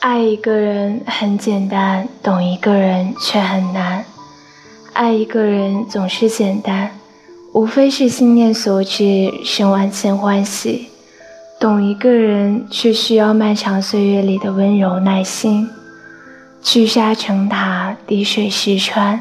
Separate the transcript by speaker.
Speaker 1: 爱一个人很简单，懂一个人却很难。爱一个人总是简单，无非是心念所至，生万千欢喜；懂一个人却需要漫长岁月里的温柔耐心，聚沙成塔，滴水石穿。